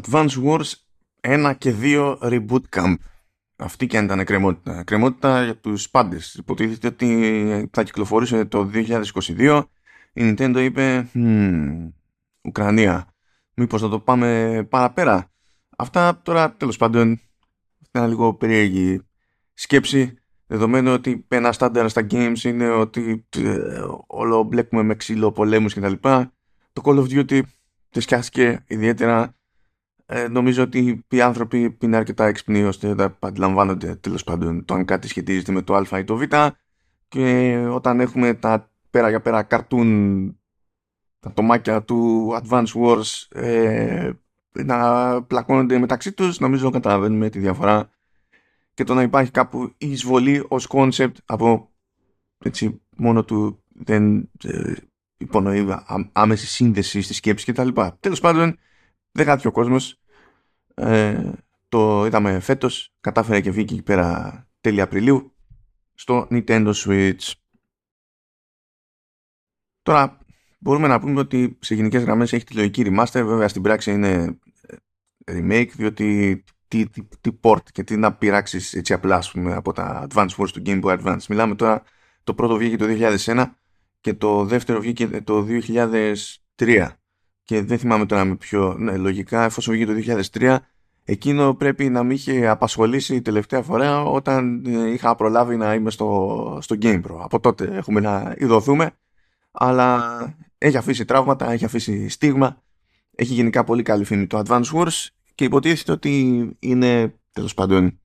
Advance Wars 1 και 2 Reboot Camp. Αυτή και αν ήταν κρεμότητα. Κρεμότητα για τους πάντες. Υποτίθεται ότι θα κυκλοφορήσει το 2022. Η Nintendo είπε hm, Ουκρανία. Μήπως θα το πάμε παραπέρα. Αυτά τώρα τέλος πάντων είναι λίγο περίεργη σκέψη δεδομένου ότι ένα στάνταρ στα games είναι ότι ε, όλο μπλέκουμε με ξύλο πολέμους κτλ. Το Call of Duty τη ιδιαίτερα ε, νομίζω ότι οι άνθρωποι είναι αρκετά έξυπνοι ώστε να αντιλαμβάνονται τέλος πάντων το αν κάτι σχετίζεται με το α ή το β και όταν έχουμε τα πέρα για πέρα καρτουνάτα ατομάκια του Advance Wars ε, να πλακώνονται μεταξύ τους νομίζω καταλαβαίνουμε τη διαφορά και το να υπάρχει κάπου η εισβολή ως concept από έτσι μόνο του δεν ε, υπονοεί άμεση σύνδεση στη σκέψη κτλ. Τέλος πάντων δεν χάθηκε ο κόσμος. Ε, το είδαμε φέτος. Κατάφερε και βγήκε εκεί πέρα τέλη Απριλίου στο Nintendo Switch. Τώρα μπορούμε να πούμε ότι σε γενικές γραμμές έχει τη λογική remaster. Βέβαια στην πράξη είναι ε, remake διότι τι, τι, τι port και τι να πειράξεις έτσι απλά πούμε, από τα Advance Wars του Game Boy Advance. Μιλάμε τώρα το πρώτο βγήκε το 2001 και το δεύτερο βγήκε το 2003 και δεν θυμάμαι τώρα με ποιο ναι, λογικά εφόσον βγήκε το 2003 εκείνο πρέπει να με είχε απασχολήσει τελευταία φορά όταν ε, είχα προλάβει να είμαι στο, στο Game Pro. Από τότε έχουμε να ειδωθούμε αλλά έχει αφήσει τραύματα, έχει αφήσει στίγμα έχει γενικά πολύ καλή φήμη το Advance Wars και υποτίθεται ότι είναι τέλος πάντων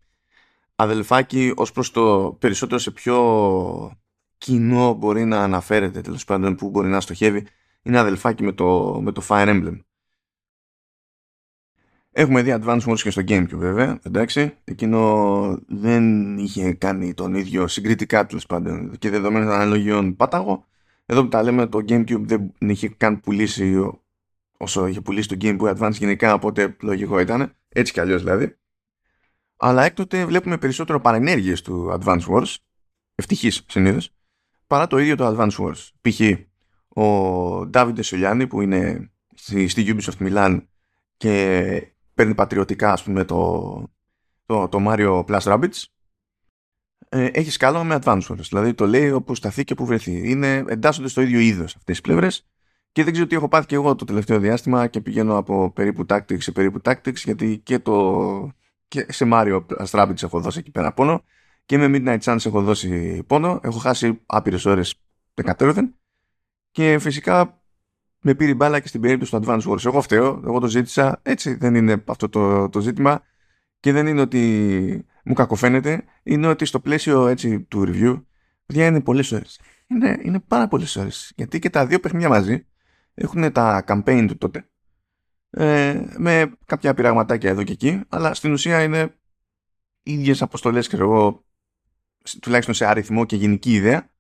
αδελφάκι ως προς το περισσότερο σε πιο κοινό μπορεί να αναφέρεται τέλος πάντων που μπορεί να στοχεύει είναι αδελφάκι με το, με το Fire Emblem. Έχουμε δει Advance Wars και στο Gamecube βέβαια, εντάξει. Εκείνο δεν είχε κάνει τον ίδιο συγκριτικά τέλος πάντων και δεδομένων των αναλογιών πάταγο. Εδώ που τα λέμε το Gamecube δεν είχε καν πουλήσει όσο είχε πουλήσει το Game Boy Advance γενικά, οπότε λογικό ήταν, έτσι κι αλλιώς δηλαδή. Αλλά έκτοτε βλέπουμε περισσότερο παρενέργειες του Advance Wars, ευτυχής συνήθως, παρά το ίδιο το Advance Wars. Π.χ. ο David Εσολιάνη που είναι στη, στη Ubisoft Milan και παίρνει πατριωτικά ας πούμε το, το, το Mario Plus Rabbids ε, έχει σκάλωμα με Advance Wars. Δηλαδή το λέει όπου σταθεί και όπου βρεθεί. Είναι, εντάσσονται στο ίδιο είδος αυτές τι πλευρές. Και δεν ξέρω τι έχω πάθει και εγώ το τελευταίο διάστημα και πηγαίνω από περίπου Tactics σε περίπου Tactics γιατί και, το, και σε Mario Rabbids έχω δώσει εκεί πέρα πόνο και με Midnight Suns έχω δώσει πόνο. Έχω χάσει άπειρες ώρες δεκατέρωθεν και φυσικά με πήρε μπάλα και στην περίπτωση του Advance Wars. Εγώ φταίω, εγώ το ζήτησα. Έτσι δεν είναι αυτό το, το ζήτημα. Και δεν είναι ότι μου κακοφαίνεται. Είναι ότι στο πλαίσιο έτσι, του review, παιδιά είναι πολλές ώρες. Είναι, είναι πάρα πολλές ώρες. Γιατί και τα δύο παιχνίδια μαζί έχουν τα campaign του τότε. Ε, με κάποια πειραγματάκια εδώ και εκεί. Αλλά στην ουσία είναι ίδιες αποστολές, ξέρω εγώ, τουλάχιστον σε αριθμό και γενική ιδέα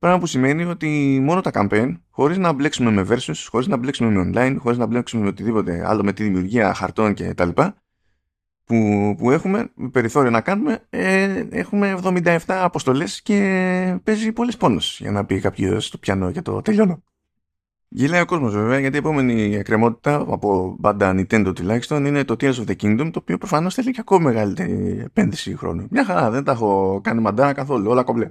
Πράγμα που σημαίνει ότι μόνο τα campaign, χωρίς να μπλέξουμε με versus, χωρίς να μπλέξουμε με online, χωρίς να μπλέξουμε με οτιδήποτε άλλο, με τη δημιουργία χαρτών κτλ. Που, που έχουμε, περιθώριο να κάνουμε, ε, έχουμε 77 αποστολές και παίζει πολύ πόνο για να πει κάποιος το πιανό και το τελειώνω. Γυλάει ο κόσμος βέβαια, γιατί η επόμενη εκκρεμότητα από μπάντα Nintendo τουλάχιστον είναι το Tears of the Kingdom, το οποίο προφανώς θέλει και ακόμα μεγαλύτερη επένδυση χρόνου. Μια χαρά, δεν τα έχω κάνει μαντά καθόλου, όλα κομπλέ.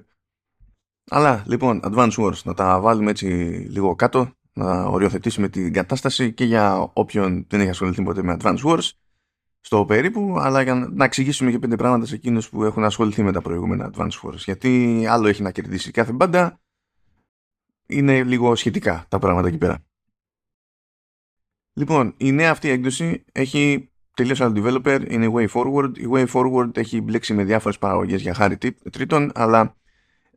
Αλλά λοιπόν, Advance Wars, να τα βάλουμε έτσι λίγο κάτω, να οριοθετήσουμε την κατάσταση και για όποιον δεν έχει ασχοληθεί ποτέ με Advance Wars, στο περίπου, αλλά για να εξηγήσουμε και πέντε πράγματα σε εκείνους που έχουν ασχοληθεί με τα προηγούμενα Advance Wars. Γιατί άλλο έχει να κερδίσει κάθε μπάντα, είναι λίγο σχετικά τα πράγματα εκεί πέρα. Λοιπόν, η νέα αυτή έκδοση έχει τελείως άλλο developer, είναι η Way Forward. Η Way Forward έχει μπλέξει με διάφορες παραγωγές για χάρη τρίτων, αλλά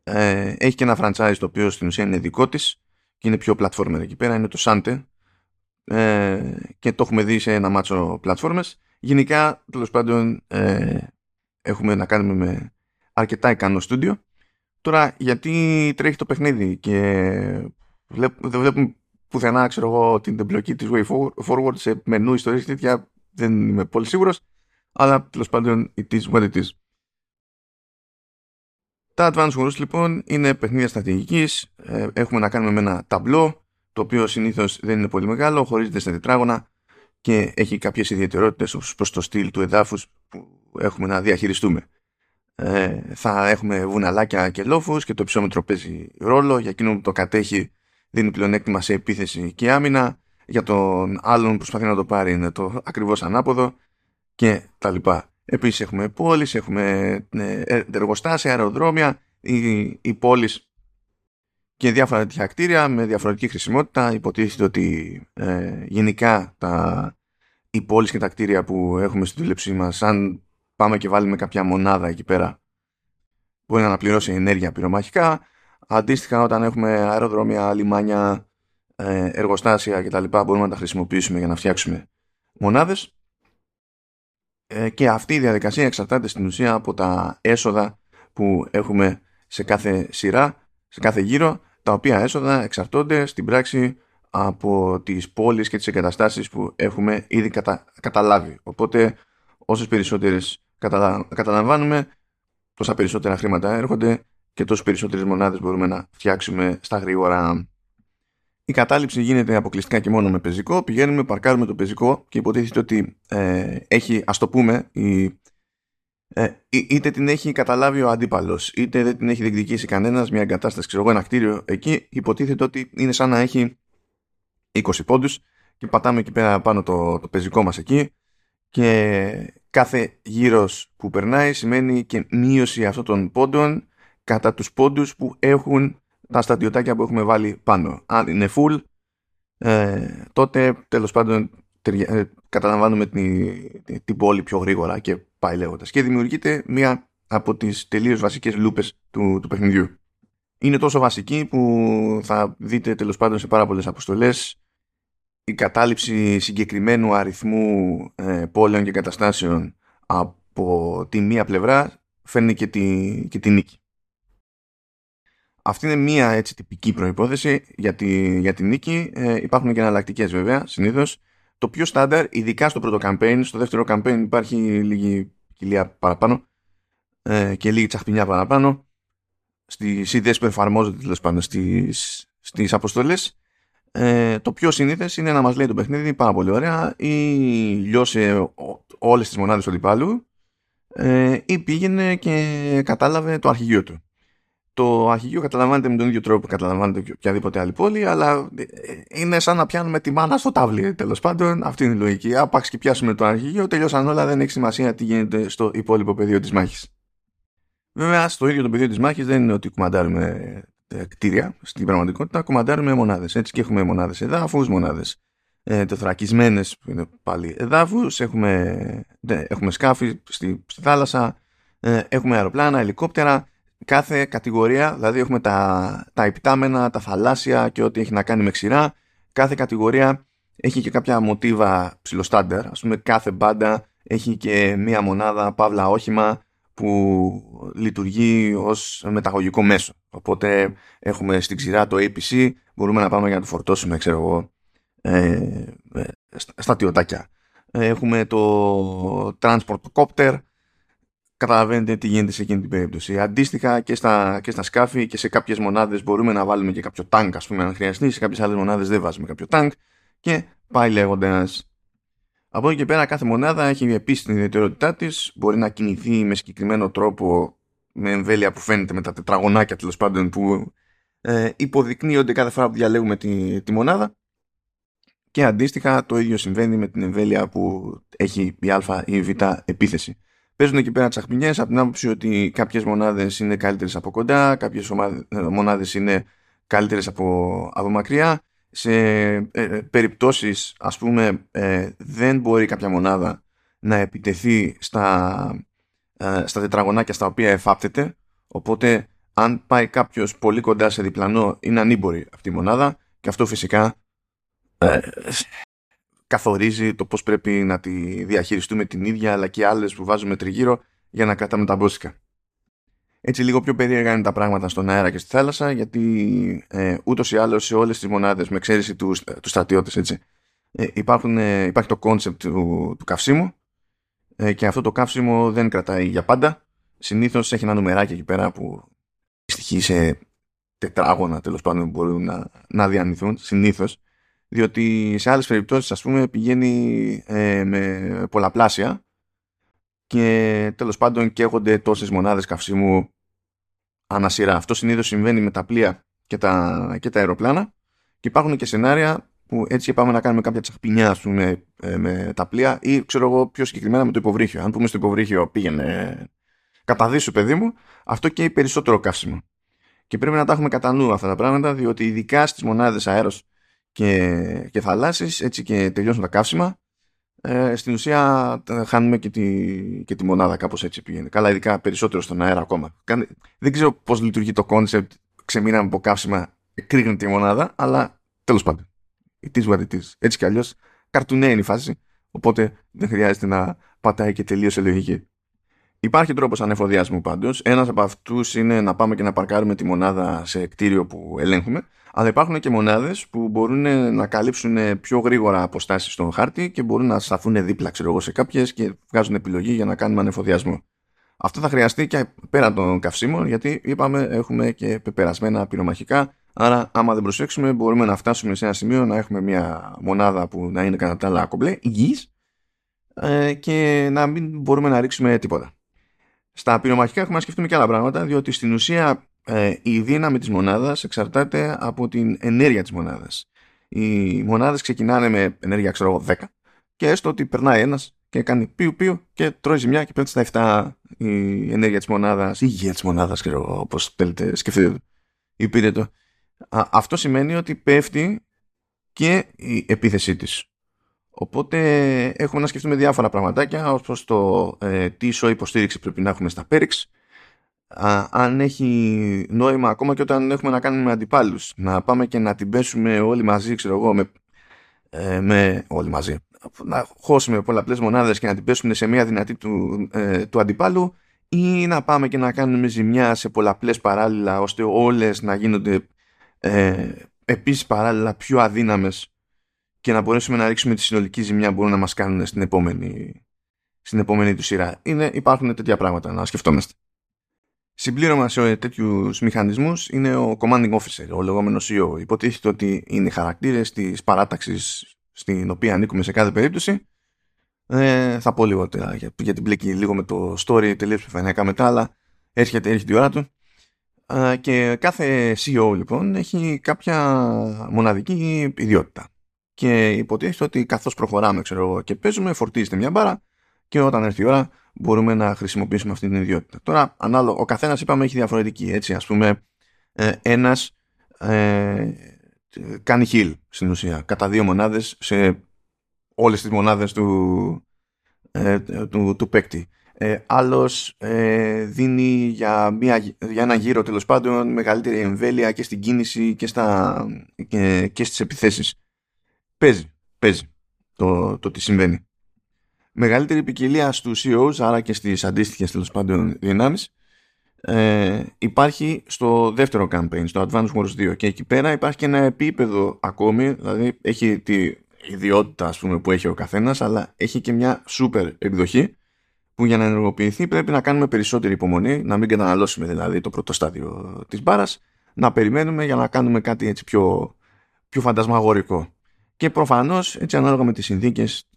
ε, έχει και ένα franchise το οποίο στην ουσία είναι δικό της και είναι πιο platformer εκεί πέρα, είναι το Sante ε, και το έχουμε δει σε ένα μάτσο πλατφόρμες. Γενικά, τέλος πάντων, ε, έχουμε να κάνουμε με αρκετά ικανό στούντιο. Τώρα, γιατί τρέχει το παιχνίδι και βλέπ, δεν βλέπουμε πουθενά, ξέρω εγώ, την εμπλοκή της Way Forward σε μενού ιστορίες τέτοια, δεν είμαι πολύ σίγουρος, αλλά τέλος πάντων, it is what it is. Τα Advanced Wars λοιπόν είναι παιχνίδια στρατηγικής, ε, έχουμε να κάνουμε με ένα ταμπλό, το οποίο συνήθως δεν είναι πολύ μεγάλο, χωρίζεται στα τετράγωνα και έχει κάποιες ιδιαιτερότητες όπως προς το στυλ του εδάφους που έχουμε να διαχειριστούμε. Ε, θα έχουμε βουναλάκια και λόφους και το υψόμετρο παίζει ρόλο. Για εκείνον που το κατέχει δίνει πλεονέκτημα σε επίθεση και άμυνα. Για τον άλλον που προσπαθεί να το πάρει είναι το ακριβώς ανάποδο και τα λοιπά. Επίσης έχουμε πόλεις, έχουμε ε, εργοστάσια, αεροδρόμια, οι, οι πόλεις και διάφορα τέτοια κτίρια με διαφορετική χρησιμότητα. Υποτίθεται ότι ε, γενικά τα, οι πόλεις και τα κτίρια που έχουμε στη δούλεψή μας, αν πάμε και βάλουμε κάποια μονάδα εκεί πέρα, μπορεί να αναπληρώσει ενέργεια πυρομαχικά. Αντίστοιχα, όταν έχουμε αεροδρόμια, λιμάνια, ε, εργοστάσια κτλ. μπορούμε να τα χρησιμοποιήσουμε για να φτιάξουμε μονάδες. Ε, και αυτή η διαδικασία εξαρτάται στην ουσία από τα έσοδα που έχουμε σε κάθε σειρά, σε κάθε γύρο τα οποία έσοδα εξαρτώνται στην πράξη από τις πόλεις και τις εγκαταστάσεις που έχουμε ήδη κατα... καταλάβει. Οπότε όσες περισσότερες κατα... καταλαμβάνουμε, τόσα περισσότερα χρήματα έρχονται και τόσες περισσότερες μονάδες μπορούμε να φτιάξουμε στα γρήγορα. Η κατάληψη γίνεται αποκλειστικά και μόνο με πεζικό. Πηγαίνουμε, παρκάρουμε το πεζικό και υποτίθεται ότι ε, έχει, ας το πούμε, η ε, είτε την έχει καταλάβει ο αντίπαλος, είτε δεν την έχει διεκδικήσει κανένας, μια εγκατάσταση, ξέρω εγώ, ένα κτίριο εκεί, υποτίθεται ότι είναι σαν να έχει 20 πόντους και πατάμε εκεί πέρα πάνω το, το πεζικό μας εκεί και κάθε γύρος που περνάει σημαίνει και μείωση αυτών των πόντων κατά τους πόντους που έχουν τα στατιωτάκια που έχουμε βάλει πάνω. Αν είναι full, ε, τότε τέλος πάντων ε, καταλαμβάνουμε την, την πόλη πιο γρήγορα και πάει λέγοντας. Και δημιουργείται μία από τις τελείως βασικές λούπες του, του παιχνιδιού. Είναι τόσο βασική που θα δείτε τέλος πάντων σε πάρα πολλές αποστολές η κατάληψη συγκεκριμένου αριθμού ε, πόλεων και καταστάσεων από τη μία πλευρά φέρνει και τη, και τη νίκη. Αυτή είναι μία έτσι τυπική προϋπόθεση για τη, για τη νίκη. Ε, υπάρχουν και εναλλακτικές βέβαια συνήθως. Το πιο στάνταρ, ειδικά στο πρώτο campaign, στο δεύτερο campaign υπάρχει λίγη κοιλία παραπάνω ε, και λίγη τσαχπινιά παραπάνω. Στις ιδέες που εφαρμόζονται τέλος πάντων στις, στις αποστολές. Ε, το πιο συνήθες είναι να μας λέει το παιχνίδι πάρα πολύ ωραία. Ή λιώσε όλες τις μονάδες του αντιπάλου. Ε, ή πήγαινε και κατάλαβε το αρχηγείο του το αρχηγείο καταλαμβάνεται με τον ίδιο τρόπο που καταλαμβάνεται και οποιαδήποτε άλλη πόλη, αλλά ε, είναι σαν να πιάνουμε τη μάνα στο τάβλι. Τέλος πάντων, αυτή είναι η λογική. Άπαξ και πιάσουμε το αρχηγείο, τελειώσαν όλα, δεν έχει σημασία τι γίνεται στο υπόλοιπο πεδίο της μάχης. Βέβαια, στο ίδιο το πεδίο της μάχης δεν είναι ότι κουμαντάρουμε ε, κτίρια στην πραγματικότητα, κουμαντάρουμε μονάδες. Έτσι και έχουμε μονάδες εδάφους, μονάδες ε, τεθρακισμένες που είναι πάλι εδάφους, έχουμε, έχουμε σκάφη στη, στη θάλασσα, ε, έχουμε αεροπλάνα, ελικόπτερα κάθε κατηγορία, δηλαδή έχουμε τα, τα υπτάμενα, τα θαλάσσια και ό,τι έχει να κάνει με ξηρά, κάθε κατηγορία έχει και κάποια μοτίβα ψηλοστάντερ. Ας πούμε κάθε μπάντα έχει και μία μονάδα παύλα όχημα που λειτουργεί ως μεταγωγικό μέσο. Οπότε έχουμε στην ξηρά το APC, μπορούμε να πάμε για να το φορτώσουμε, ξέρω εγώ, ε, ε στα τιωτάκια. Έχουμε το Transport Copter, καταλαβαίνετε τι γίνεται σε εκείνη την περίπτωση. Αντίστοιχα και στα, και στα σκάφη και σε κάποιες μονάδες μπορούμε να βάλουμε και κάποιο τάγκ ας πούμε αν χρειαστεί, σε κάποιες άλλες μονάδες δεν βάζουμε κάποιο τάγκ και πάει λέγοντας. Από εκεί και πέρα κάθε μονάδα έχει επίσης την ιδιαιτερότητά της, μπορεί να κινηθεί με συγκεκριμένο τρόπο με εμβέλεια που φαίνεται με τα τετραγωνάκια τέλος πάντων που ε, υποδεικνύονται κάθε φορά που διαλέγουμε τη, τη μονάδα και αντίστοιχα το ίδιο συμβαίνει με την εμβέλεια που έχει η α ή η β επίθεση. Παίζουν εκεί πέρα τσαχμινιές από την άποψη ότι κάποιες μονάδες είναι καλύτερες από κοντά, κάποιες μονάδες είναι καλύτερες από, από μακριά. Σε ε, ε, περιπτώσεις ας πούμε ε, δεν μπορεί κάποια μονάδα να επιτεθεί στα, ε, στα τετραγωνάκια στα οποία εφάπτεται οπότε αν πάει κάποιος πολύ κοντά σε διπλανό είναι ανήμπορη αυτή η μονάδα και αυτό φυσικά καθορίζει το πώς πρέπει να τη διαχειριστούμε την ίδια αλλά και άλλες που βάζουμε τριγύρω για να κρατάμε τα μπόσικα. Έτσι λίγο πιο περίεργα είναι τα πράγματα στον αέρα και στη θάλασσα γιατί ε, ούτως ή άλλως σε όλες τις μονάδες με εξαίρεση του, τους στρατιώτες έτσι, ε, υπάρχουν, ε, υπάρχει το concept του, του καυσίμου ε, και αυτό το καύσιμο δεν κρατάει για πάντα. Συνήθως έχει ένα νουμεράκι εκεί πέρα που αντιστοιχεί σε τετράγωνα τέλος πάντων που μπορούν να, να διανυθούν συνήθως διότι σε άλλες περιπτώσεις ας πούμε πηγαίνει ε, με πολλαπλάσια και τέλος πάντων καίγονται τόσες μονάδες καυσίμου ανά σειρά. Αυτό συνήθως συμβαίνει με τα πλοία και τα, και τα αεροπλάνα και υπάρχουν και σενάρια που έτσι πάμε να κάνουμε κάποια τσαχπινιά ας πούμε, ε, με τα πλοία ή ξέρω εγώ πιο συγκεκριμένα με το υποβρύχιο. Αν πούμε στο υποβρύχιο πήγαινε κατά παιδί μου, αυτό και περισσότερο καύσιμο. Και πρέπει να τα έχουμε κατά νου αυτά τα πράγματα, διότι ειδικά στις μονάδες αέρος και, και θαλάσσης, έτσι και τελειώσουν τα καύσιμα, ε, στην ουσία χάνουμε και τη, και τη μονάδα κάπως έτσι πηγαίνει. Καλά, ειδικά περισσότερο στον αέρα ακόμα. Δεν ξέρω πώς λειτουργεί το concept, ξεμείναμε από καύσιμα, εκρήγνυται η μονάδα, αλλά τέλος πάντων. It is what it is. Έτσι κι αλλιώς, καρτουνέ είναι η φάση, οπότε δεν χρειάζεται να πατάει και τελείως σε λογική. Υπάρχει τρόπος ανεφοδιασμού πάντως. Ένας από αυτούς είναι να πάμε και να παρκάρουμε τη μονάδα σε κτίριο που ελέγχουμε. Αλλά υπάρχουν και μονάδες που μπορούν να καλύψουν πιο γρήγορα αποστάσεις στον χάρτη και μπορούν να σταθούν δίπλα ξέρω εγώ, σε κάποιες και βγάζουν επιλογή για να κάνουμε ανεφοδιασμό. Αυτό θα χρειαστεί και πέρα των καυσίμων γιατί είπαμε έχουμε και πεπερασμένα πυρομαχικά Άρα, άμα δεν προσέξουμε, μπορούμε να φτάσουμε σε ένα σημείο να έχουμε μια μονάδα που να είναι κατά τα άλλα κομπλέ, υγιής, ε, και να μην μπορούμε να ρίξουμε τίποτα. Στα πυρομαχικά έχουμε να σκεφτούμε και άλλα πράγματα, διότι στην ουσία ε, η δύναμη της μονάδας εξαρτάται από την ενέργεια της μονάδας. Οι μονάδες ξεκινάνε με ενέργεια, ξέρω εγώ, 10 και έστω ότι περνάει ένας και κάνει πιου πιου και τρώει ζημιά και πέφτει στα 7 η ενέργεια της μονάδας, η υγεία της μονάδας, ξέρω εγώ, όπως θέλετε, σκεφτείτε ή πείτε το. αυτό σημαίνει ότι πέφτει και η επίθεσή της. Οπότε έχουμε να σκεφτούμε διάφορα πραγματάκια ως προς το ε, τι ισό υποστήριξη πρέπει να έχουμε στα Perix, αν έχει νόημα ακόμα και όταν έχουμε να κάνουμε αντιπάλους, να πάμε και να την πέσουμε όλοι μαζί, ξέρω εγώ, με, ε, με όλοι μαζί, να χώσουμε πολλαπλές μονάδες και να την πέσουμε σε μια δυνατή του, ε, του αντιπάλου ή να πάμε και να κάνουμε ζημιά σε πολλαπλές παράλληλα ώστε όλες να γίνονται ε, επίσης παράλληλα πιο αδύναμες και να μπορέσουμε να ρίξουμε τη συνολική ζημιά που μπορούν να μας κάνουν στην επόμενη, στην επόμενη του σειρά. Είναι, υπάρχουν τέτοια πράγματα να σκεφτόμαστε. Συμπλήρωμας σε τέτοιους μηχανισμούς είναι ο commanding officer, ο λεγόμενος CEO. Υποτίθεται ότι είναι χαρακτήρες της παράταξης στην οποία ανήκουμε σε κάθε περίπτωση. Ε, θα πω λίγο για, για την πλήκη λίγο με το story τελείως επιφανειακά μετά, αλλά έρχεται, έρχεται η ώρα του. Ε, και κάθε CEO λοιπόν έχει κάποια μοναδική ιδιότητα και υποτίθεται ότι καθώς προχωράμε ξέρω, και παίζουμε φορτίζεται μια μπάρα και όταν έρθει η ώρα μπορούμε να χρησιμοποιήσουμε αυτή την ιδιότητα. Τώρα, ανάλογα, ο καθένας είπαμε έχει διαφορετική, έτσι, ας πούμε, ε, ένας ε, κάνει heal στην ουσία, κατά δύο μονάδες σε όλες τις μονάδες του, ε, του, του παίκτη. Ε, άλλος ε, δίνει για, μια, για ένα γύρο τέλος πάντων μεγαλύτερη εμβέλεια και στην κίνηση και, στα, και, και στις επιθέσεις. Παίζει, παίζει το, το τι συμβαίνει. Μεγαλύτερη ποικιλία στους CEOs, άρα και στις αντίστοιχες τέλος πάντων δυνάμεις, ε, υπάρχει στο δεύτερο campaign, στο Advanced Wars 2 και εκεί πέρα υπάρχει και ένα επίπεδο ακόμη, δηλαδή έχει τη ιδιότητα ας πούμε, που έχει ο καθένας, αλλά έχει και μια super εκδοχή που για να ενεργοποιηθεί πρέπει να κάνουμε περισσότερη υπομονή, να μην καταναλώσουμε δηλαδή το πρώτο στάδιο της μπάρας, να περιμένουμε για να κάνουμε κάτι έτσι πιο, πιο φαντασμαγορικό. Και προφανώς, έτσι ανάλογα με τις συνθήκες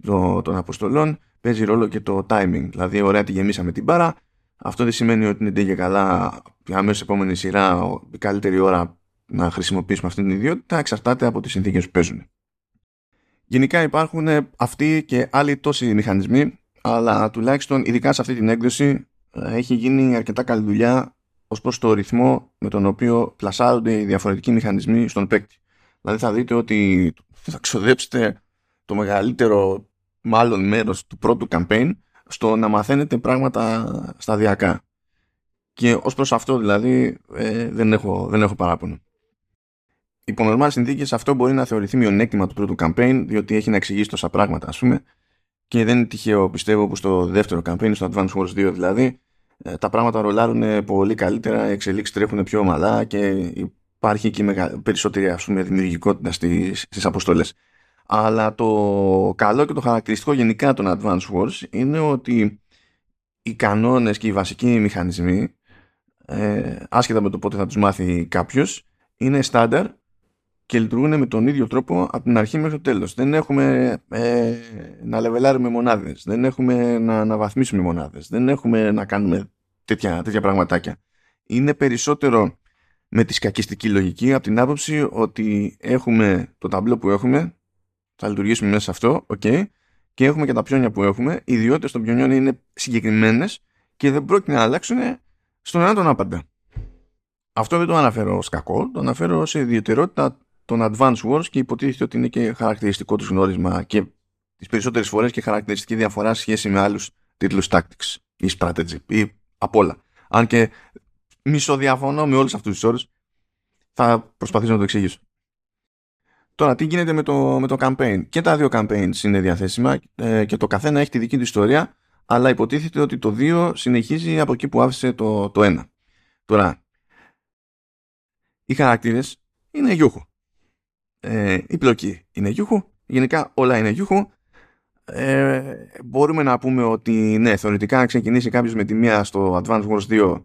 των αποστολών, παίζει ρόλο και το timing. Δηλαδή, ωραία, τη γεμίσαμε την μπάρα. Αυτό δεν σημαίνει ότι είναι και καλά αμέσως επόμενη σειρά η καλύτερη ώρα να χρησιμοποιήσουμε αυτή την ιδιότητα. Εξαρτάται από τις συνθήκες που παίζουν. Γενικά υπάρχουν αυτοί και άλλοι τόσοι μηχανισμοί, αλλά τουλάχιστον ειδικά σε αυτή την έκδοση έχει γίνει αρκετά καλή δουλειά ως προς το ρυθμό με τον οποίο πλασάρονται οι διαφορετικοί μηχανισμοί στον παίκτη. Δηλαδή θα δείτε ότι θα ξοδέψετε το μεγαλύτερο μάλλον μέρος του πρώτου campaign στο να μαθαίνετε πράγματα σταδιακά. Και ως προς αυτό δηλαδή ε, δεν, έχω, δεν έχω παράπονο. Υπό νορμάλ συνθήκες αυτό μπορεί να θεωρηθεί μειονέκτημα του πρώτου campaign, διότι έχει να εξηγήσει τόσα πράγματα, ας πούμε. Και δεν είναι τυχαίο, πιστεύω, που στο δεύτερο campaign, στο Advanced Wars 2 δηλαδή, ε, τα πράγματα ρολάρουν πολύ καλύτερα, οι εξελίξεις τρέχουν πιο ομαλά και υπάρχει και περισσότερη ας πούμε, δημιουργικότητα στις, στις αποστολές. Αλλά το καλό και το χαρακτηριστικό γενικά των Advanced Wars είναι ότι οι κανόνες και οι βασικοί μηχανισμοί ε, άσχετα με το πότε θα τους μάθει κάποιος είναι στάνταρ και λειτουργούν με τον ίδιο τρόπο από την αρχή μέχρι το τέλος. Δεν έχουμε ε, να λεβελάρουμε μονάδες, δεν έχουμε να αναβαθμίσουμε μονάδες, δεν έχουμε να κάνουμε τέτοια, τέτοια πραγματάκια. Είναι περισσότερο με τη σκακιστική λογική από την άποψη ότι έχουμε το ταμπλό που έχουμε, θα λειτουργήσουμε μέσα σε αυτό, ok, και έχουμε και τα πιόνια που έχουμε. Οι ιδιότητες των πιονιών είναι συγκεκριμένες και δεν πρόκειται να αλλάξουν στον ένα τον άπαντα. Αυτό δεν το αναφέρω ως κακό, το αναφέρω σε ιδιαιτερότητα των Advanced Wars και υποτίθεται ότι είναι και χαρακτηριστικό τους γνώρισμα και τις περισσότερες φορές και χαρακτηριστική διαφορά σχέση με άλλους τίτλους tactics ή strategy ή απ' όλα. Αν και μισοδιαφωνώ με όλους αυτούς τους όρους, θα προσπαθήσω να το εξηγήσω. Τώρα, τι γίνεται με το, με το campaign; Και τα δύο campaigns είναι διαθέσιμα ε, και το καθένα έχει τη δική του ιστορία, αλλά υποτίθεται ότι το 2 συνεχίζει από εκεί που άφησε το, το 1. Τώρα, οι χαρακτήρες είναι γιούχου. Ε, η πλοκή είναι γιούχου. Γενικά όλα είναι γιούχου. Ε, μπορούμε να πούμε ότι ναι, θεωρητικά αν ξεκινήσει κάποιος με τη μία στο Advance Wars 2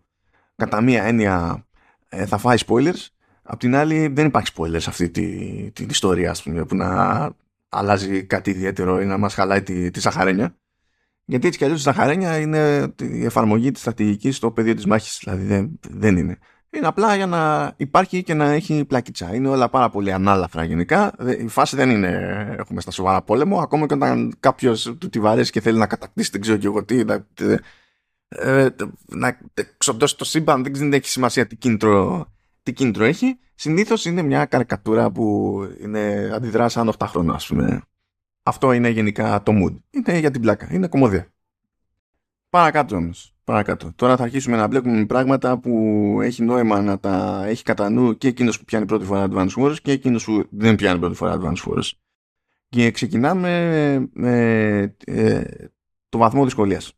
κατά μία έννοια ε, θα φάει spoilers. Απ' την άλλη δεν υπάρχει spoilers σε αυτή την τη, ιστορία πούμε, που να αλλάζει κάτι ιδιαίτερο ή να μας χαλάει τη, τη σαχαρένια. Γιατί έτσι κι αλλιώς η σαχαρένια είναι η εφαρμογή της στρατηγικής στο πεδίο της μάχης. Δηλαδή δεν, δεν είναι. Είναι απλά για να υπάρχει και να έχει πλακίτσα. Είναι όλα πάρα πολύ ανάλαφρα γενικά. Η φάση δεν είναι έχουμε στα σοβαρά πόλεμο. Ακόμα και όταν κάποιος του τη βαρέσει και θέλει να κατακτήσει, δεν ξέρω και εγώ τι, να, ε, να ξοντώσει το σύμπαν, δεν έχει σημασία τι κίνητρο, τι κίνητρο έχει. Συνήθως είναι μια καρικατούρα που είναι αντιδρά σαν 8 χρόνια, ας πούμε. Αυτό είναι γενικά το mood. Είναι για την πλάκα. Είναι κομμωδία. Παρακάτω όμως. Παρακάτω. Τώρα θα αρχίσουμε να μπλέκουμε πράγματα που έχει νόημα να τα έχει κατά νου και εκείνος που πιάνει πρώτη φορά Advanced Wars και εκείνος που δεν πιάνει πρώτη φορά Advanced Wars. Και ξεκινάμε με ε, το βαθμό δυσκολίας.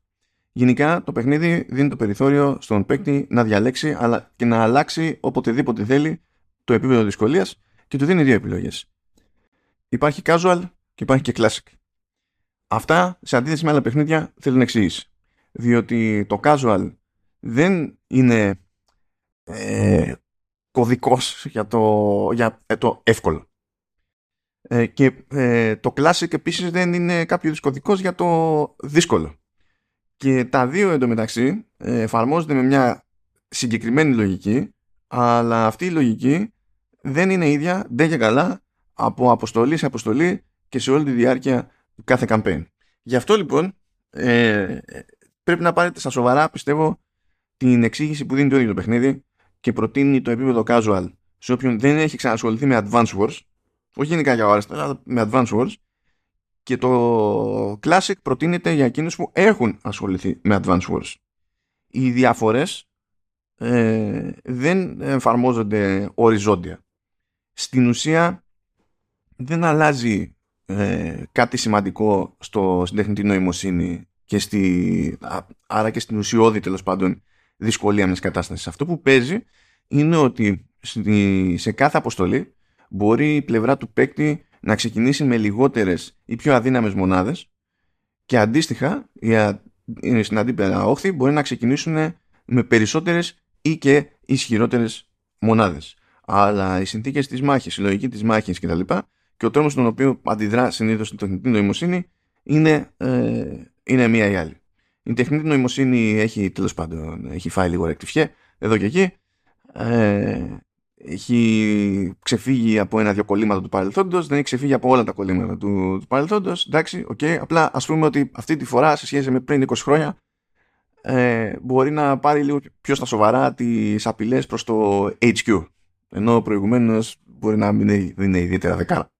Γενικά το παιχνίδι δίνει το περιθώριο στον παίκτη να διαλέξει αλλά και να αλλάξει οποτεδήποτε θέλει το επίπεδο δυσκολίας και του δίνει δύο επιλογές. Υπάρχει casual και υπάρχει και classic. Αυτά σε αντίθεση με άλλα παιχνίδια θέλουν εξήγηση διότι το casual δεν είναι ε, κωδικός για το, για ε, το εύκολο. Ε, και ε, το classic επίσης δεν είναι κάποιο κωδικός για το δύσκολο. Και τα δύο εντωμεταξύ ε, εφαρμόζονται με μια συγκεκριμένη λογική, αλλά αυτή η λογική δεν είναι ίδια, δεν και καλά, από αποστολή σε αποστολή και σε όλη τη διάρκεια του κάθε campaign. Γι' αυτό λοιπόν ε, πρέπει να πάρετε στα σοβαρά, πιστεύω, την εξήγηση που δίνει το ίδιο το παιχνίδι και προτείνει το επίπεδο casual σε όποιον δεν έχει ξανασχοληθεί με Advance Wars, όχι γενικά για ώρες, αλλά με Advance Wars, και το Classic προτείνεται για εκείνους που έχουν ασχοληθεί με Advance Wars. Οι διαφορές ε, δεν εφαρμόζονται οριζόντια. Στην ουσία δεν αλλάζει ε, κάτι σημαντικό στο, στην τεχνητή νοημοσύνη και στη, άρα και στην ουσιώδη τέλος πάντων δυσκολία μιας κατάστασης. Αυτό που παίζει είναι ότι σε κάθε αποστολή μπορεί η πλευρά του παίκτη να ξεκινήσει με λιγότερες ή πιο αδύναμες μονάδες και αντίστοιχα στην αντίπερα όχθη μπορεί να ξεκινήσουν με περισσότερες ή και ισχυρότερες μονάδες. Αλλά οι συνθήκες της μάχης, η λογική της μάχης κτλ. Και, και ο τρόπος στον οποίο αντιδρά συνήθως την τεχνητή νοημοσύνη είναι ε, είναι μία ή άλλη. Η τεχνητή νοημοσύνη έχει τέλος πάντων έχει φάει λίγο ρεκτιφιέ εδώ και εκεί. Ε, έχει ξεφύγει από ένα-δυο κολλήματα του παρελθόντος, δεν έχει ξεφύγει από όλα τα κολλήματα του, του παρελθόντος. Εντάξει, OK. Okay. Απλά ας πούμε ότι αυτή τη φορά σε σχέση με πριν 20 χρόνια ε, μπορεί να πάρει λίγο πιο στα σοβαρά τις απειλές προς το HQ. Ενώ προηγουμένως μπορεί να μην έδινε, έδινε ιδιαίτερα δεκάρα.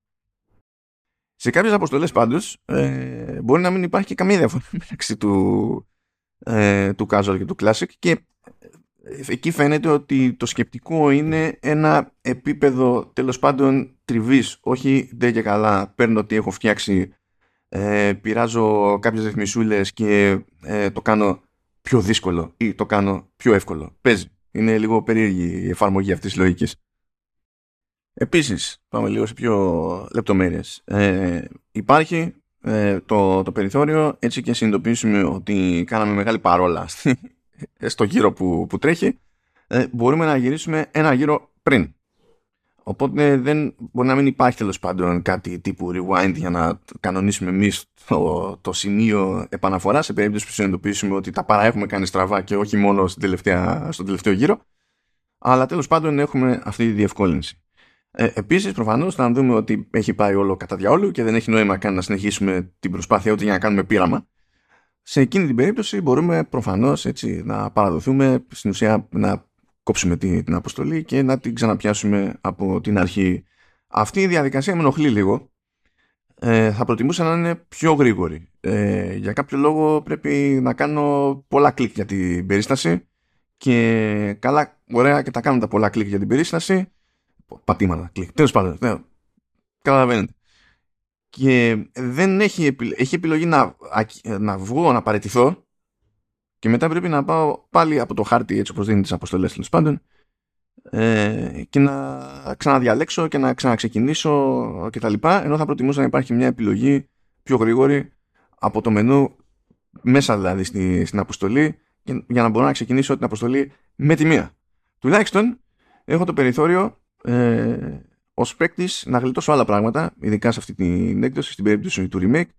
Σε κάποιες αποστολές πάντως ε, μπορεί να μην υπάρχει και καμία διαφορά μεταξύ του, ε, του casual και του classic και ε, εκεί φαίνεται ότι το σκεπτικό είναι ένα επίπεδο τέλος πάντων τριβής. Όχι δεν και καλά παίρνω τι έχω φτιάξει ε, πειράζω κάποιες ρυθμισούλες και ε, το κάνω πιο δύσκολο ή το κάνω πιο εύκολο παίζει. Είναι λίγο περίεργη η εφαρμογή αυτής της λογικής. Επίσης, πάμε λίγο σε πιο λεπτομέρειες. Ε, υπάρχει ε, το, το περιθώριο έτσι και συνειδητοποιήσουμε ότι κάναμε μεγάλη παρόλα στο γύρο που, που τρέχει. Ε, μπορούμε να γυρίσουμε ένα γύρο πριν. Οπότε δεν μπορεί να μην υπάρχει τέλος πάντων κάτι τύπου rewind για να κανονίσουμε εμείς το, το σημείο επαναφοράς σε περίπτωση που συνειδητοποιήσουμε ότι τα παρά έχουμε κάνει στραβά και όχι μόνο στην τελευταία, στον τελευταίο γύρο. Αλλά τέλος πάντων έχουμε αυτή τη διευκόλυνση. Ε, Επίσης, προφανώς, θα δούμε ότι έχει πάει όλο κατά διαόλου και δεν έχει νόημα καν να συνεχίσουμε την προσπάθεια ούτε για να κάνουμε πείραμα. Σε εκείνη την περίπτωση μπορούμε προφανώς να παραδοθούμε στην ουσία να κόψουμε την αποστολή και να την ξαναπιάσουμε από την αρχή. Αυτή η διαδικασία με ενοχλεί λίγο. Ε, θα προτιμούσα να είναι πιο γρήγορη. Ε, για κάποιο λόγο πρέπει να κάνω πολλά κλικ για την περίσταση και καλά, ωραία και τα κάνουμε τα πολλά κλικ για την περίσταση. Πατήματα, κλικ. Τέλος πάντων, ναι, καταλαβαίνετε. Και δεν έχει, επιλογή, έχει επιλογή να, να βγω, να παραιτηθώ και μετά πρέπει να πάω πάλι από το χάρτη έτσι όπως δίνει τις αποστολές τέλος πάντων ε, και να ξαναδιαλέξω και να ξαναξεκινήσω και τα λοιπά ενώ θα προτιμούσα να υπάρχει μια επιλογή πιο γρήγορη από το μενού μέσα δηλαδή στη, στην αποστολή για να μπορώ να ξεκινήσω την αποστολή με τη μία. Τουλάχιστον έχω το περιθώριο ε, ως παίκτης να γλιτώσω άλλα πράγματα ειδικά σε αυτή την έκδοση στην περίπτωση του remake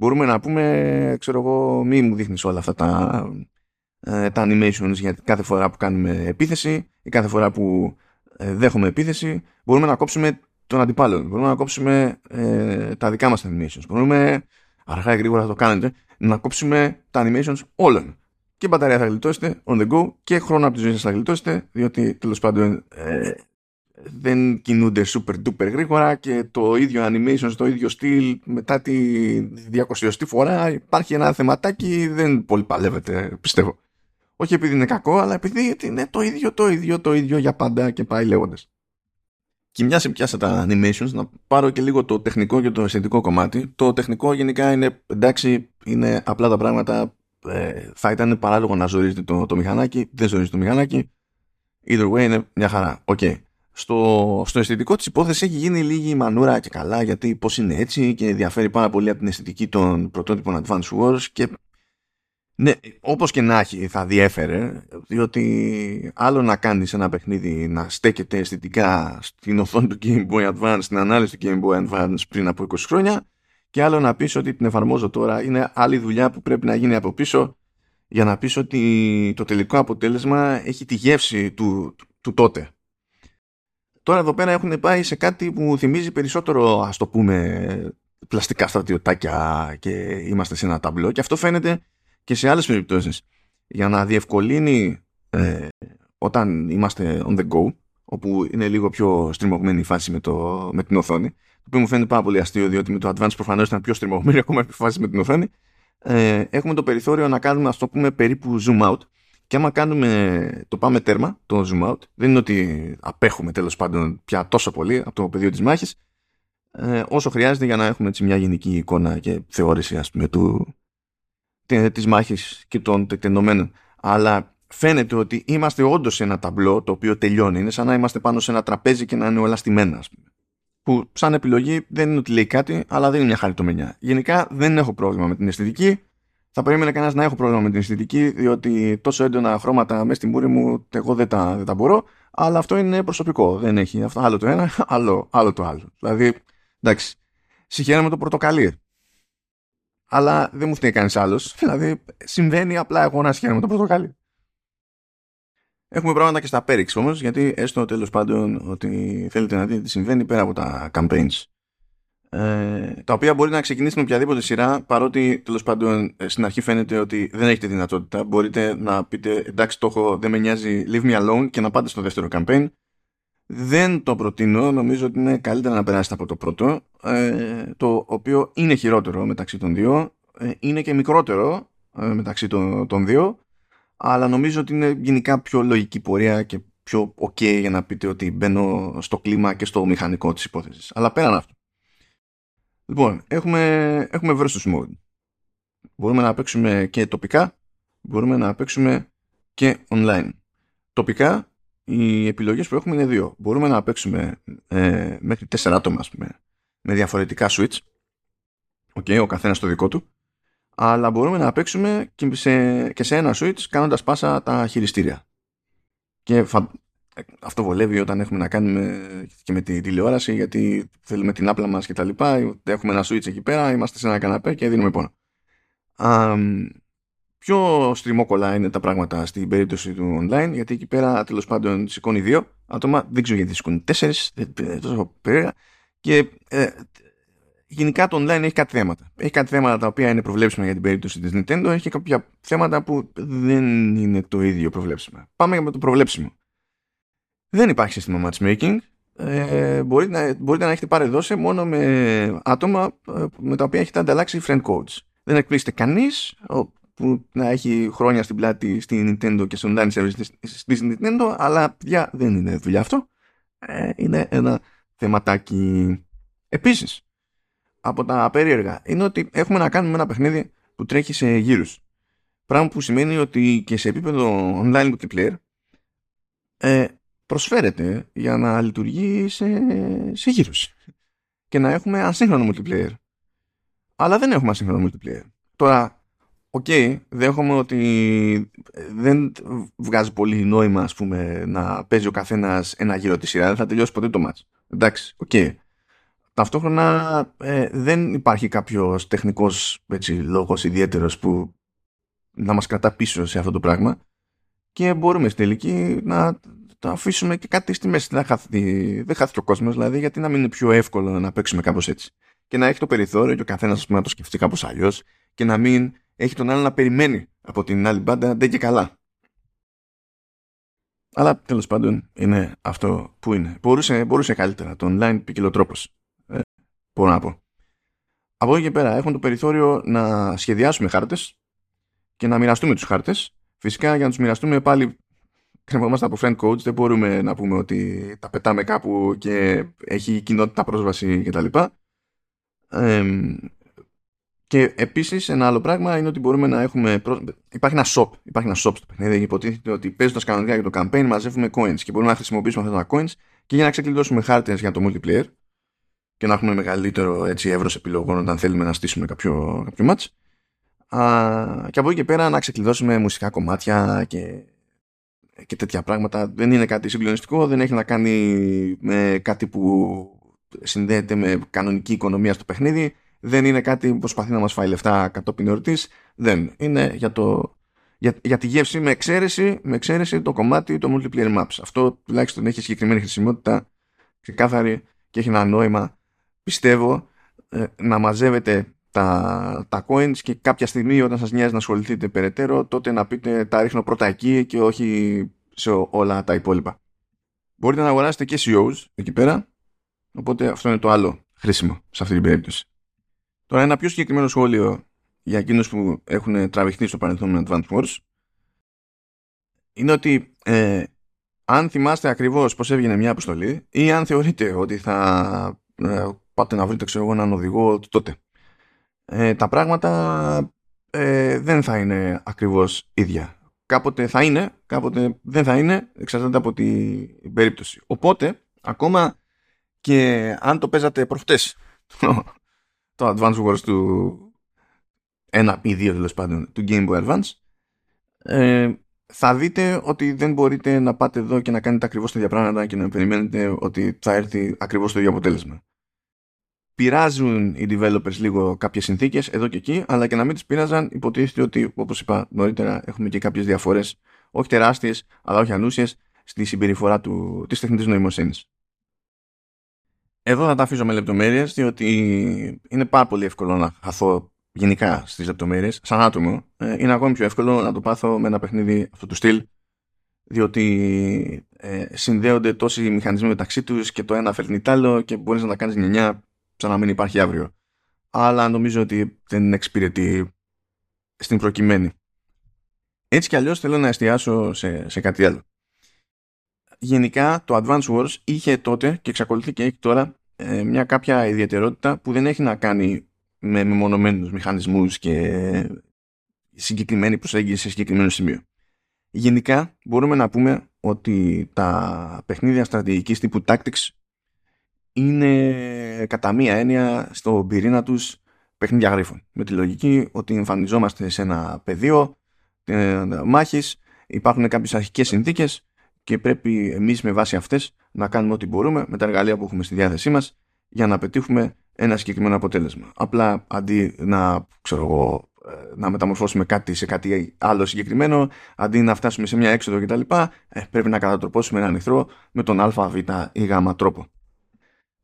μπορούμε να πούμε, ξέρω εγώ, μη μου δείχνεις όλα αυτά τα, ε, τα animations για κάθε φορά που κάνουμε επίθεση ή κάθε φορά που ε, δέχομαι επίθεση. Μπορούμε να κόψουμε τον αντιπάλων. Μπορούμε να κόψουμε ε, τα δικά μας animations. Μπορούμε, αργά ή γρήγορα θα το κάνετε, να κόψουμε τα animations όλων. Και μπαταρία θα γλιτώσετε on the go και χρόνο από τη ζωή σας θα γλιτώσετε, διότι τέλος πάντων ε, δεν κινούνται super duper γρήγορα και το ίδιο animation στο ίδιο στυλ μετά τη 200 φορά υπάρχει ένα θεματάκι δεν πολύ παλεύεται πιστεύω. Όχι επειδή είναι κακό αλλά επειδή είναι το ίδιο το ίδιο το ίδιο για πάντα και πάει λέγοντας. και μια σε πιάσα τα animations να πάρω και λίγο το τεχνικό και το αισθητικό κομμάτι. Το τεχνικό γενικά είναι εντάξει είναι απλά τα πράγματα ε, θα ήταν παράλογο να ζορίζεται το, το μηχανάκι δεν ζορίζει το μηχανάκι. Either way είναι μια χαρά. Okay στο, στο αισθητικό της υπόθεσης έχει γίνει λίγη μανούρα και καλά γιατί πώς είναι έτσι και διαφέρει πάρα πολύ από την αισθητική των πρωτότυπων Advance Wars και ναι, όπως και να έχει θα διέφερε διότι άλλο να κάνεις ένα παιχνίδι να στέκεται αισθητικά στην οθόνη του Game Boy Advance στην ανάλυση του Game Boy Advance πριν από 20 χρόνια και άλλο να πεις ότι την εφαρμόζω τώρα. Είναι άλλη δουλειά που πρέπει να γίνει από πίσω για να πεις ότι το τελικό αποτέλεσμα έχει τη γεύση του, του τότε Τώρα εδώ πέρα έχουν πάει σε κάτι που θυμίζει περισσότερο ας το πούμε πλαστικά στρατιωτάκια και είμαστε σε ένα ταμπλό. Και αυτό φαίνεται και σε άλλες περιπτώσεις. Για να διευκολύνει ε, όταν είμαστε on the go όπου είναι λίγο πιο στριμωγμένη η φάση με, το, με την οθόνη το οποίο μου φαίνεται πάρα πολύ αστείο διότι με το Advance προφανώς ήταν πιο στριμωγμένη ακόμα η φάση με την οθόνη ε, έχουμε το περιθώριο να κάνουμε ας το πούμε περίπου zoom out και άμα κάνουμε το πάμε τέρμα, το zoom out, δεν είναι ότι απέχουμε τέλος πάντων πια τόσο πολύ από το πεδίο της μάχης, ε, όσο χρειάζεται για να έχουμε έτσι μια γενική εικόνα και θεώρηση ας πούμε του, της μάχης και των τεκτενωμένων. Αλλά φαίνεται ότι είμαστε όντως σε ένα ταμπλό το οποίο τελειώνει. Είναι σαν να είμαστε πάνω σε ένα τραπέζι και να είναι όλα στημένα, ας πούμε. Που σαν επιλογή δεν είναι ότι λέει κάτι, αλλά δεν είναι μια χαριτομενιά. Γενικά δεν έχω πρόβλημα με την αισθητική θα περίμενε κανένας να έχω πρόβλημα με την αισθητική, διότι τόσο έντονα χρώματα μέσα στη μούρη μου εγώ δεν τα, δεν τα μπορώ. Αλλά αυτό είναι προσωπικό. Δεν έχει αυτό άλλο το ένα, άλλο, άλλο το άλλο. Δηλαδή, εντάξει, συγχαίρομαι το πορτοκαλί. Αλλά δεν μου φταίει κανείς άλλος. Δηλαδή, συμβαίνει απλά εγώ να συγχαίρομαι το πορτοκαλί. Έχουμε πράγματα και στα Πέριξ όμως, γιατί έστω τέλος πάντων ότι θέλετε να δείτε τι συμβαίνει πέρα από τα campaigns ε, τα οποία μπορεί να ξεκινήσει με οποιαδήποτε σειρά παρότι τέλος πάντων ε, στην αρχή φαίνεται ότι δεν έχετε δυνατότητα. Μπορείτε να πείτε εντάξει το έχω δεν με νοιάζει leave me alone και να πάτε στο δεύτερο campaign. Δεν το προτείνω. Νομίζω ότι είναι καλύτερα να περάσετε από το πρώτο. Ε, το οποίο είναι χειρότερο μεταξύ των δύο. Ε, είναι και μικρότερο ε, μεταξύ των, των δύο. Αλλά νομίζω ότι είναι γενικά πιο λογική πορεία και πιο ok για να πείτε ότι μπαίνω στο κλίμα και στο μηχανικό της υπόθεσης. Αλλά πέραν αυτό Λοιπόν, έχουμε, έχουμε versus mode. Μπορούμε να παίξουμε και τοπικά, μπορούμε να παίξουμε και online. Τοπικά, οι επιλογές που έχουμε είναι δύο. Μπορούμε να παίξουμε ε, μέχρι τέσσερα άτομα, ας πούμε, με διαφορετικά switch. Okay, ο καθένας το δικό του. Αλλά μπορούμε να παίξουμε και σε, και σε ένα switch κάνοντας πάσα τα χειριστήρια. Και φα, αυτό βολεύει όταν έχουμε να κάνουμε και με τη τηλεόραση γιατί θέλουμε την άπλα μας και τα λοιπά. Έχουμε ένα switch εκεί πέρα, είμαστε σε ένα καναπέ και δίνουμε πόνο. Πιο στριμόκολα είναι τα πράγματα στην περίπτωση του online γιατί εκεί πέρα τέλος πάντων σηκώνει δύο άτομα δεν ξέρω γιατί σηκώνει τέσσερις τόσο περίεργα. Και ε, γενικά το online έχει κάτι θέματα. Έχει κάτι θέματα τα οποία είναι προβλέψιμα για την περίπτωση της Nintendo έχει και κάποια θέματα που δεν είναι το ίδιο προβλέψιμα. Πάμε με το προβλέψιμο δεν υπάρχει σύστημα matchmaking. Ε, μπορείτε, να, μπορείτε να έχετε πάρει δόση μόνο με άτομα ε, με τα οποία έχετε ανταλλάξει friend codes. Δεν εκπλήσεται κανείς που να έχει χρόνια στην πλάτη στη Nintendo και στο online service στη Nintendo, αλλά πια δεν είναι δουλειά αυτό. Ε, είναι ένα θεματάκι. Επίσης, από τα περίεργα είναι ότι έχουμε να κάνουμε ένα παιχνίδι που τρέχει σε γύρους. Πράγμα που σημαίνει ότι και σε επίπεδο online multiplayer ε, προσφέρεται για να λειτουργεί σε, σε γύρους και να έχουμε ασύγχρονο multiplayer. Αλλά δεν έχουμε ασύγχρονο multiplayer. Τώρα, OK, okay, δέχομαι ότι δεν βγάζει πολύ νόημα ας πούμε, να παίζει ο καθένας ένα γύρο τη σειρά, δεν θα τελειώσει ποτέ το match. Εντάξει, OK. Okay. Ταυτόχρονα ε, δεν υπάρχει κάποιος τεχνικός έτσι, λόγος ιδιαίτερος που να μας κρατά πίσω σε αυτό το πράγμα και μπορούμε στη τελική να το αφήσουμε και κάτι στη μέση. Δεν χάθει, δεν χάθει ο κόσμος, δηλαδή, γιατί να μην είναι πιο εύκολο να παίξουμε κάπως έτσι. Και να έχει το περιθώριο και ο καθένας να το σκεφτεί κάπως αλλιώς και να μην έχει τον άλλο να περιμένει από την άλλη μπάντα δεν και καλά. Αλλά τέλος πάντων είναι αυτό που είναι. Μπορούσε, μπορούσε καλύτερα το online ποικιλοτρόπος. Ε, μπορώ να πω. Από εκεί και πέρα έχουμε το περιθώριο να σχεδιάσουμε χάρτες και να μοιραστούμε τους χάρτες. Φυσικά για να τους μοιραστούμε πάλι κρεμόμαστε από friend codes, δεν μπορούμε να πούμε ότι τα πετάμε κάπου και έχει κοινότητα πρόσβαση κτλ. Ε, και επίσης ένα άλλο πράγμα είναι ότι μπορούμε να έχουμε. Υπάρχει ένα shop. Υπάρχει ένα shop στο παιχνίδι. Υποτίθεται ότι παίζοντας κανονικά για το campaign μαζεύουμε coins και μπορούμε να χρησιμοποιήσουμε αυτά τα coins και για να ξεκλειδώσουμε χάρτες για το multiplayer και να έχουμε μεγαλύτερο έτσι, εύρος επιλογών όταν θέλουμε να στήσουμε κάποιο, κάποιο match. Α, και από εκεί και πέρα να ξεκλειδώσουμε μουσικά κομμάτια και και τέτοια πράγματα. Δεν είναι κάτι συγκλονιστικό, δεν έχει να κάνει με κάτι που συνδέεται με κανονική οικονομία στο παιχνίδι. Δεν είναι κάτι που προσπαθεί να μας φάει λεφτά κατόπιν εορτής. Δεν. Είναι για, το, για, για τη γεύση με εξαίρεση, με εξαίρεση το κομμάτι το multiplayer maps. Αυτό τουλάχιστον έχει συγκεκριμένη χρησιμότητα, ξεκάθαρη και έχει ένα νόημα. Πιστεύω ε, να μαζεύετε τα, τα coins και κάποια στιγμή όταν σας νοιάζει να ασχοληθείτε περαιτέρω τότε να πείτε τα ρίχνω πρώτα εκεί και όχι σε όλα τα υπόλοιπα. Μπορείτε να αγοράσετε και CEOs εκεί πέρα οπότε αυτό είναι το άλλο χρήσιμο σε αυτή την περίπτωση. Τώρα ένα πιο συγκεκριμένο σχόλιο για εκείνους που έχουν τραβηχθεί στο παρελθόν με Advanced Wars είναι ότι ε, αν θυμάστε ακριβώς πώς έβγαινε μια αποστολή ή αν θεωρείτε ότι θα ε, πάτε να βρείτε ξέρω εγώ έναν οδηγό τότε ε, τα πράγματα ε, δεν θα είναι ακριβώς ίδια. Κάποτε θα είναι, κάποτε δεν θα είναι, εξαρτάται από την περίπτωση. Οπότε, ακόμα και αν το παίζατε προχτές, το, Advance Wars του 1 ή 2 τέλος πάντων του Game Boy Advance, ε, θα δείτε ότι δεν μπορείτε να πάτε εδώ και να κάνετε ακριβώς τα ίδια πράγματα και να περιμένετε ότι θα έρθει ακριβώς το ίδιο αποτέλεσμα πειράζουν οι developers λίγο κάποιες συνθήκες εδώ και εκεί, αλλά και να μην τις πειράζαν υποτίθεται ότι, όπως είπα νωρίτερα, έχουμε και κάποιες διαφορές, όχι τεράστιες, αλλά όχι ανούσιες, στη συμπεριφορά του, της τεχνητής νοημοσύνης. Εδώ θα τα αφήσω με λεπτομέρειες, διότι είναι πάρα πολύ εύκολο να χαθώ γενικά στις λεπτομέρειες, σαν άτομο. Ε, είναι ακόμη πιο εύκολο να το πάθω με ένα παιχνίδι αυτού του στυλ, διότι ε, συνδέονται τόσοι μηχανισμοί μεταξύ τους και το ένα φέρνει τ' άλλο και μπορείς να τα κάνεις γενιά σαν να μην υπάρχει αύριο. Αλλά νομίζω ότι δεν εξυπηρετεί στην προκειμένη. Έτσι κι αλλιώς θέλω να εστιάσω σε, σε κάτι άλλο. Γενικά το Advance Wars είχε τότε και εξακολουθεί και έχει τώρα ε, μια κάποια ιδιαιτερότητα που δεν έχει να κάνει με μεμονωμένους μηχανισμούς και συγκεκριμένη προσέγγιση σε συγκεκριμένο σημείο. Γενικά μπορούμε να πούμε ότι τα παιχνίδια στρατηγικής τύπου Tactics είναι κατά μία έννοια στο πυρήνα τους παιχνίδια γρίφων. Με τη λογική ότι εμφανιζόμαστε σε ένα πεδίο ε, μάχης, υπάρχουν κάποιες αρχικές συνθήκες και πρέπει εμείς με βάση αυτές να κάνουμε ό,τι μπορούμε με τα εργαλεία που έχουμε στη διάθεσή μας για να πετύχουμε ένα συγκεκριμένο αποτέλεσμα. Απλά αντί να, ξέρω εγώ, ε, να μεταμορφώσουμε κάτι σε κάτι άλλο συγκεκριμένο, αντί να φτάσουμε σε μια έξοδο κτλ., ε, πρέπει να κατατροπώσουμε έναν εχθρό με τον α, β ή γ τρόπο.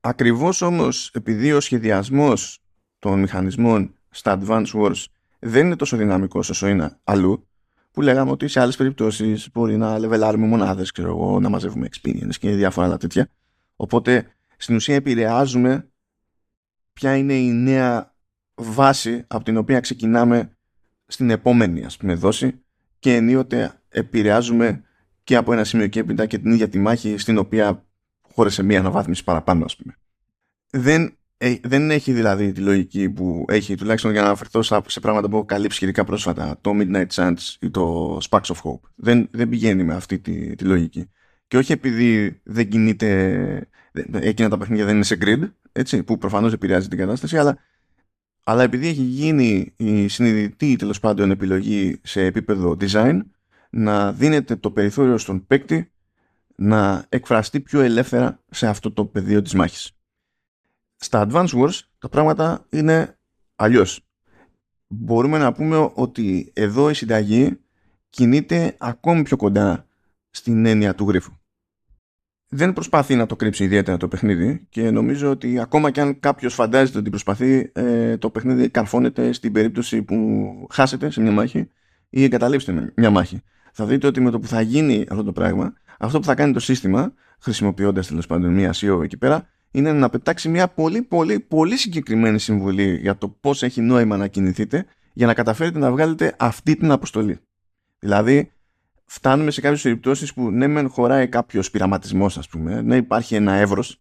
Ακριβώς όμως επειδή ο σχεδιασμός των μηχανισμών στα Advanced Wars δεν είναι τόσο δυναμικός όσο είναι αλλού, που λέγαμε ότι σε άλλες περιπτώσεις μπορεί να λεβελάρουμε μονάδες, ξέρω εγώ, να μαζεύουμε experience και διάφορα άλλα τέτοια. Οπότε στην ουσία επηρεάζουμε ποια είναι η νέα βάση από την οποία ξεκινάμε στην επόμενη ας πούμε δόση και ενίοτε επηρεάζουμε και από ένα σημείο και έπειτα και την ίδια τη μάχη στην οποία χώρεσε μία αναβάθμιση παραπάνω ας πούμε. Δεν, ε, δεν έχει δηλαδή τη λογική που έχει τουλάχιστον για να αναφερθώ σε πράγματα που έχω καλύψει σχετικά πρόσφατα το Midnight Suns ή το Sparks of Hope. Δεν, δεν πηγαίνει με αυτή τη, τη λογική. Και όχι επειδή δεν κινείται εκείνα τα παιχνίδια δεν είναι σε grid έτσι, που προφανώς επηρεάζει την κατάσταση αλλά αλλά επειδή έχει γίνει η συνειδητή τέλος πάντων επιλογή σε επίπεδο design να δίνεται το περιθώριο στον παίκτη να εκφραστεί πιο ελεύθερα σε αυτό το πεδίο της μάχης. Στα Advance Wars τα πράγματα είναι αλλιώς. Μπορούμε να πούμε ότι εδώ η συνταγή κινείται ακόμη πιο κοντά στην έννοια του γρίφου δεν προσπαθεί να το κρύψει ιδιαίτερα το παιχνίδι και νομίζω ότι ακόμα και αν κάποιος φαντάζεται ότι προσπαθεί ε, το παιχνίδι καρφώνεται στην περίπτωση που χάσετε σε μια μάχη ή εγκαταλείψετε μια μάχη. Θα δείτε ότι με το που θα γίνει αυτό το πράγμα αυτό που θα κάνει το σύστημα χρησιμοποιώντας τέλος πάντων μια SEO εκεί πέρα είναι να πετάξει μια πολύ πολύ πολύ συγκεκριμένη συμβουλή για το πώς έχει νόημα να κινηθείτε για να καταφέρετε να βγάλετε αυτή την αποστολή. Δηλαδή φτάνουμε σε κάποιες περιπτώσεις που ναι μεν χωράει κάποιος πειραματισμός ας πούμε, ναι υπάρχει ένα εύρος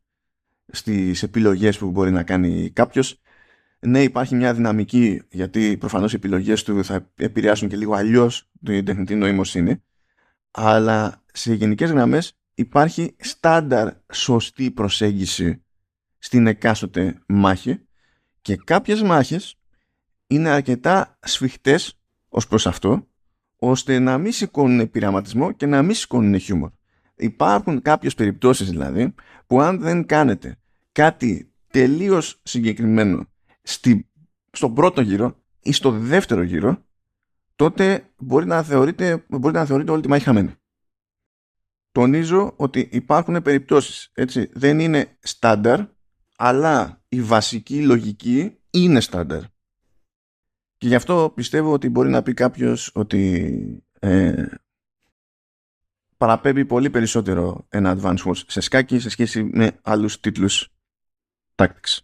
στις επιλογές που μπορεί να κάνει κάποιος, ναι υπάρχει μια δυναμική γιατί προφανώς οι επιλογές του θα επηρεάσουν και λίγο αλλιώς την τεχνητή νοημοσύνη, αλλά σε γενικές γραμμές υπάρχει στάνταρ σωστή προσέγγιση στην εκάστοτε μάχη και κάποιες μάχες είναι αρκετά σφιχτές ως προς αυτό ώστε να μην σηκώνουν πειραματισμό και να μην σηκώνουν χιούμορ. Υπάρχουν κάποιες περιπτώσεις δηλαδή που αν δεν κάνετε κάτι τελείως συγκεκριμένο στη, στον πρώτο γύρο ή στο δεύτερο γύρο τότε μπορεί να θεωρείτε, μπορεί να θεωρείτε όλη τη μάχη χαμένη. Τονίζω ότι υπάρχουν περιπτώσεις, έτσι, δεν είναι στάνταρ, αλλά η βασική λογική είναι στάνταρ. Και γι' αυτό πιστεύω ότι μπορεί να πει κάποιος ότι ε, παραπέμπει πολύ περισσότερο ένα Advance Wars σε σκάκι σε σχέση με άλλους τίτλους Tactics.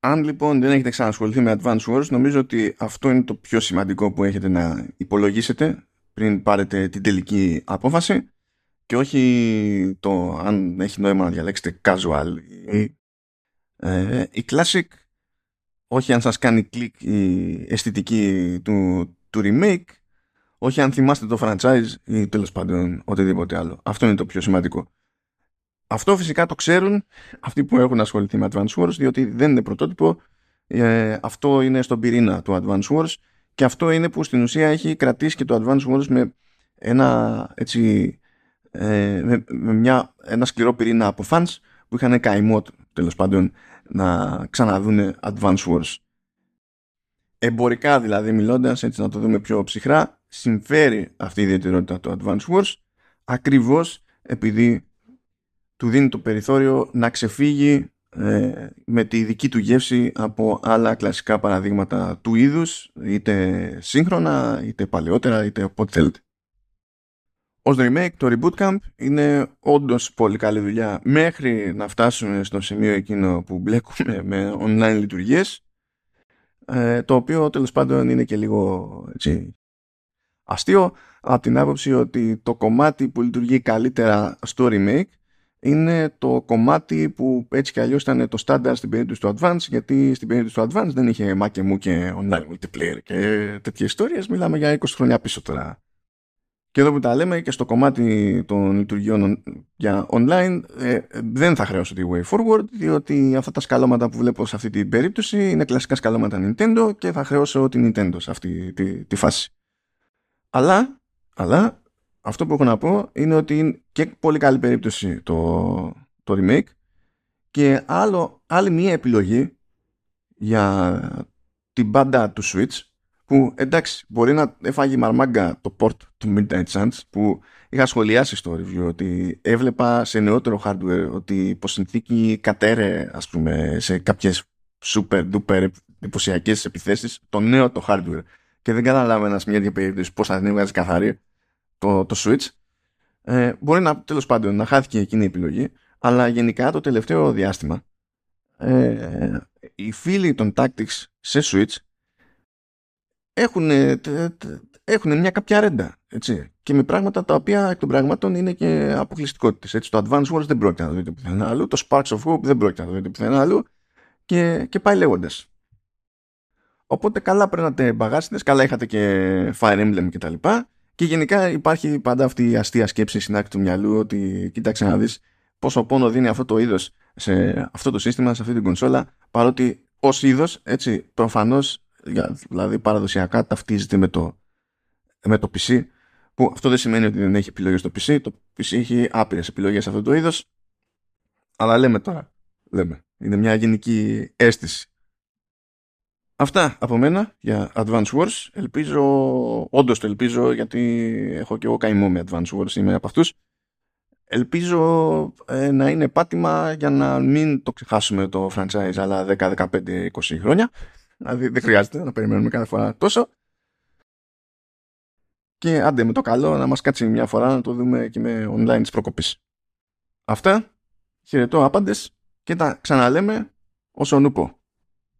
Αν λοιπόν δεν έχετε ξανασχοληθεί με Advance Wars, νομίζω ότι αυτό είναι το πιο σημαντικό που έχετε να υπολογίσετε πριν πάρετε την τελική απόφαση και όχι το αν έχει νόημα να διαλέξετε casual ή ε, η classic όχι αν σας κάνει κλικ η αισθητική του, του remake, όχι αν θυμάστε το franchise ή τέλος πάντων οτιδήποτε άλλο. Αυτό είναι το πιο σημαντικό. Αυτό φυσικά το ξέρουν αυτοί που έχουν ασχοληθεί με Advance Wars, διότι δεν είναι πρωτότυπο. Ε, αυτό είναι στον πυρήνα του Advance Wars και αυτό είναι που στην ουσία έχει κρατήσει και το Advance Wars με ένα έτσι ε, με, μια, ένα σκληρό πυρήνα από fans που είχαν καημό τέλος πάντων να ξαναδούν Advance Wars. Εμπορικά δηλαδή μιλώντας, έτσι να το δούμε πιο ψυχρά, συμφέρει αυτή η ιδιαιτερότητα του Advance Wars ακριβώς επειδή του δίνει το περιθώριο να ξεφύγει ε, με τη δική του γεύση από άλλα κλασικά παραδείγματα του είδους είτε σύγχρονα, είτε παλαιότερα, είτε όποτε θέλετε. Ως remake το Reboot Camp είναι όντως πολύ καλή δουλειά. Μέχρι να φτάσουμε στο σημείο εκείνο που μπλέκουμε με online λειτουργίες ε, το οποίο τέλος πάντων είναι και λίγο έτσι, αστείο από την άποψη ότι το κομμάτι που λειτουργεί καλύτερα στο remake είναι το κομμάτι που έτσι κι αλλιώς ήταν το standard στην περίπτωση του Advance γιατί στην περίπτωση του Advance δεν είχε μα και μου και online multiplayer και τέτοιες ιστορίες. Μιλάμε για 20 χρόνια πίσω τώρα και εδώ που τα λέμε και στο κομμάτι των λειτουργιών για online ε, δεν θα χρεώσω τη way forward διότι αυτά τα σκαλώματα που βλέπω σε αυτή την περίπτωση είναι κλασικά σκαλώματα Nintendo και θα χρεώσω την Nintendo σε αυτή τη, τη φάση. Αλλά, αλλά αυτό που έχω να πω είναι ότι είναι και πολύ καλή περίπτωση το, το remake και άλλο, άλλη μία επιλογή για την μπάντα του Switch που εντάξει μπορεί να έφαγε μαρμάγκα το port του Midnight Suns που είχα σχολιάσει στο review ότι έβλεπα σε νεότερο hardware ότι υπό συνθήκη κατέρε ας πούμε σε κάποιες super duper εντυπωσιακές επιθέσεις το νέο το hardware. Και δεν καταλάβαινα σε μια τέτοια περίπτωση πώς θα την έβγαζε καθαρή το, το Switch. Ε, μπορεί να τέλος πάντων να χάθηκε εκείνη η επιλογή αλλά γενικά το τελευταίο διάστημα ε, οι φίλοι των Tactics σε Switch έχουν, έχουν μια κάποια ρέντα έτσι, και με πράγματα τα οποία εκ των πραγμάτων είναι και αποκλειστικότητες. Το Advance Wars δεν πρόκειται να το δείτε πουθενά αλλού, το Sparks of Hope δεν πρόκειται να το δείτε πουθενά αλλού και, και πάει λέγοντας. Οπότε καλά παίρνατε μπαγάσιδες, καλά είχατε και Fire Emblem κτλ. Και, και γενικά υπάρχει πάντα αυτή η αστεία σκέψη στην άκρη του μυαλού ότι κοίταξε να δεις πόσο πόνο δίνει αυτό το είδος σε αυτό το σύστημα, σε αυτή την κονσόλα, παρότι ως είδος, έτσι, προφανώς, δηλαδή παραδοσιακά ταυτίζεται με το, με το PC, που αυτό δεν σημαίνει ότι δεν έχει επιλογές στο PC. Το PC έχει άπειρες επιλογές σε αυτό το είδος. Αλλά λέμε τώρα. Λέμε. Είναι μια γενική αίσθηση. Αυτά από μένα για Advance Wars. Ελπίζω, όντως το ελπίζω, γιατί έχω και εγώ καημό με Advance Wars, είμαι από αυτούς. Ελπίζω ε, να είναι πάτημα για να μην το ξεχάσουμε το franchise άλλα 10, 15, 20 χρόνια. Δηλαδή δεν χρειάζεται να περιμένουμε κάθε φορά τόσο. Και άντε με το καλό να μας κάτσει μια φορά να το δούμε και με online της προκοπής. Αυτά. Χαιρετώ άπαντες και τα ξαναλέμε όσο νουπο.